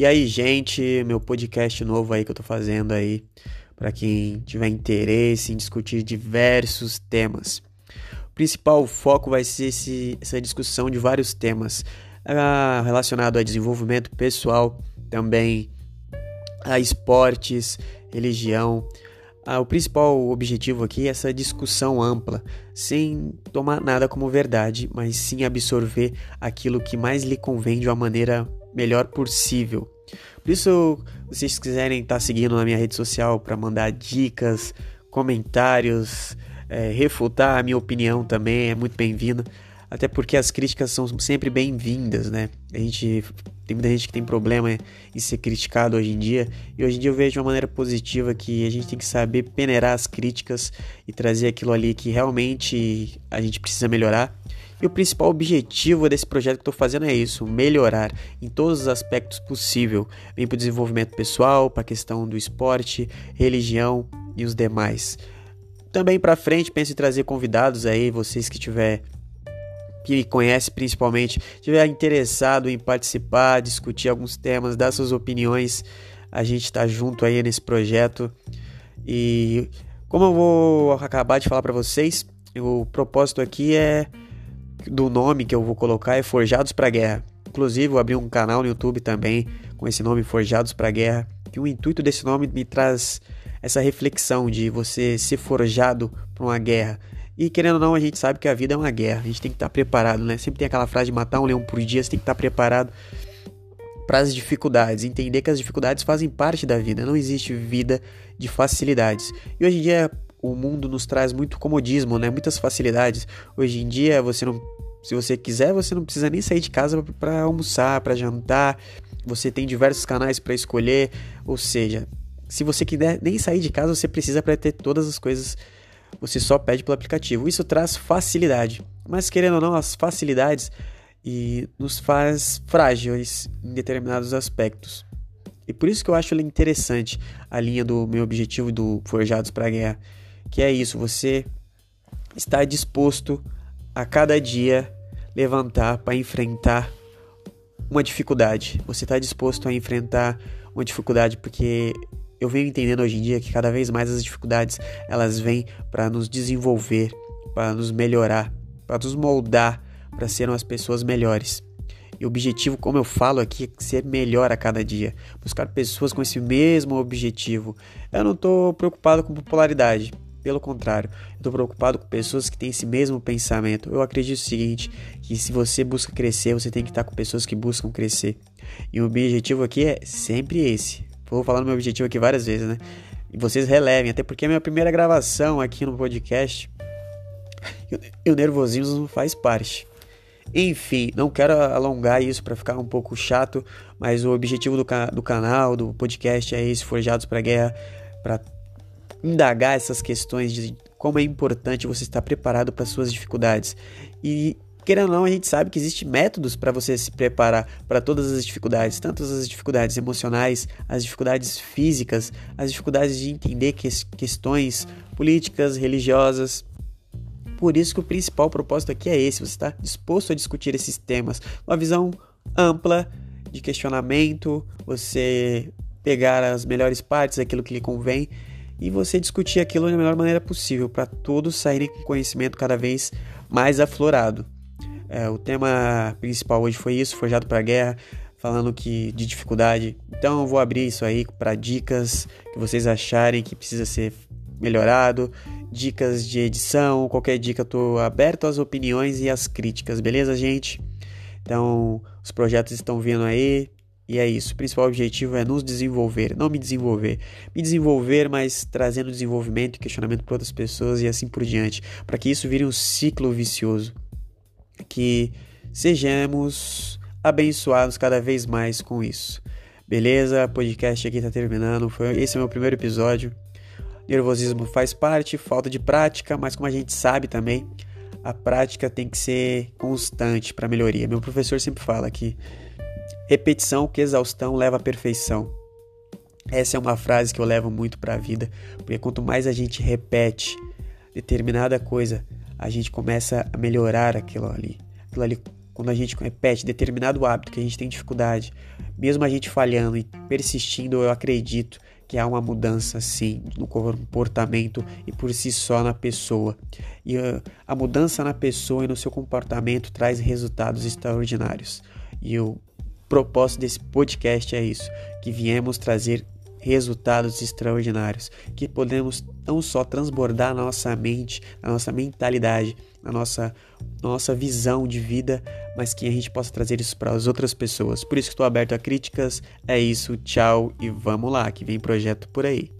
E aí, gente, meu podcast novo aí que eu tô fazendo aí, para quem tiver interesse em discutir diversos temas. O principal foco vai ser esse, essa discussão de vários temas uh, relacionado a desenvolvimento pessoal, também a esportes, religião. Uh, o principal objetivo aqui é essa discussão ampla, sem tomar nada como verdade, mas sim absorver aquilo que mais lhe convém de uma maneira melhor possível. Por isso, se vocês quiserem estar tá seguindo na minha rede social para mandar dicas, comentários, é, refutar a minha opinião também é muito bem-vindo. Até porque as críticas são sempre bem-vindas, né? A gente tem muita gente que tem problema em ser criticado hoje em dia, e hoje em dia eu vejo de uma maneira positiva que a gente tem que saber peneirar as críticas e trazer aquilo ali que realmente a gente precisa melhorar e o principal objetivo desse projeto que estou fazendo é isso: melhorar em todos os aspectos possível, bem para o desenvolvimento pessoal, para a questão do esporte, religião e os demais. Também para frente penso em trazer convidados aí, vocês que tiver que me conhece principalmente, tiver interessado em participar, discutir alguns temas, dar suas opiniões, a gente está junto aí nesse projeto. E como eu vou acabar de falar para vocês, o propósito aqui é do nome que eu vou colocar é Forjados para Guerra. Inclusive, vou abrir um canal no YouTube também com esse nome Forjados para Guerra. E o intuito desse nome me traz essa reflexão de você ser forjado para uma guerra. E querendo ou não, a gente sabe que a vida é uma guerra. A gente tem que estar preparado, né? Sempre tem aquela frase de matar um leão por dia, você tem que estar preparado para as dificuldades, entender que as dificuldades fazem parte da vida. Não existe vida de facilidades. E hoje em dia o mundo nos traz muito comodismo, né? Muitas facilidades. Hoje em dia, você não, se você quiser, você não precisa nem sair de casa para almoçar, para jantar. Você tem diversos canais para escolher, ou seja, se você quiser nem sair de casa, você precisa para ter todas as coisas. Você só pede pelo aplicativo. Isso traz facilidade. Mas querendo ou não, as facilidades e nos faz frágeis em determinados aspectos. E por isso que eu acho interessante a linha do meu objetivo do Forjados para a Guerra que é isso, você está disposto a cada dia levantar para enfrentar uma dificuldade. Você está disposto a enfrentar uma dificuldade porque eu venho entendendo hoje em dia que cada vez mais as dificuldades elas vêm para nos desenvolver, para nos melhorar, para nos moldar para sermos as pessoas melhores. E o objetivo, como eu falo aqui, é ser melhor a cada dia. Buscar pessoas com esse mesmo objetivo. Eu não estou preocupado com popularidade. Pelo contrário, eu estou preocupado com pessoas que têm esse mesmo pensamento. Eu acredito o seguinte: que se você busca crescer, você tem que estar com pessoas que buscam crescer. E o objetivo aqui é sempre esse. Vou falar no meu objetivo aqui várias vezes, né? E vocês relevem, até porque é a minha primeira gravação aqui no podcast. E o nervosismo não faz parte. Enfim, não quero alongar isso para ficar um pouco chato, mas o objetivo do, ca do canal, do podcast é esse, Forjados para Guerra, para indagar essas questões de como é importante você estar preparado para suas dificuldades. E querendo ou não, a gente sabe que existem métodos para você se preparar para todas as dificuldades, tanto as dificuldades emocionais, as dificuldades físicas, as dificuldades de entender que questões políticas, religiosas. Por isso que o principal propósito aqui é esse, você está disposto a discutir esses temas, uma visão ampla de questionamento, você pegar as melhores partes daquilo que lhe convém e você discutir aquilo da melhor maneira possível para todos saírem com conhecimento cada vez mais aflorado. É, o tema principal hoje foi isso, forjado para a guerra, falando que de dificuldade. Então eu vou abrir isso aí para dicas que vocês acharem que precisa ser melhorado, dicas de edição, qualquer dica, estou aberto às opiniões e às críticas, beleza, gente? Então, os projetos estão vindo aí, e é isso. O principal objetivo é nos desenvolver, não me desenvolver. Me desenvolver, mas trazendo desenvolvimento e questionamento para outras pessoas e assim por diante. Para que isso vire um ciclo vicioso. Que sejamos abençoados cada vez mais com isso. Beleza? O podcast aqui está terminando. Foi, esse é o meu primeiro episódio. Nervosismo faz parte, falta de prática, mas como a gente sabe também, a prática tem que ser constante para melhoria. Meu professor sempre fala que Repetição que exaustão leva à perfeição. Essa é uma frase que eu levo muito para a vida, porque quanto mais a gente repete determinada coisa, a gente começa a melhorar aquilo ali. Aquilo ali quando a gente repete determinado hábito que a gente tem dificuldade, mesmo a gente falhando e persistindo, eu acredito que há uma mudança sim no comportamento e por si só na pessoa. E uh, a mudança na pessoa e no seu comportamento traz resultados extraordinários. E o propósito desse podcast é isso, que viemos trazer resultados extraordinários, que podemos não só transbordar na nossa mente, na nossa mentalidade, na nossa, nossa visão de vida, mas que a gente possa trazer isso para as outras pessoas. Por isso que estou aberto a críticas. É isso, tchau e vamos lá, que vem projeto por aí.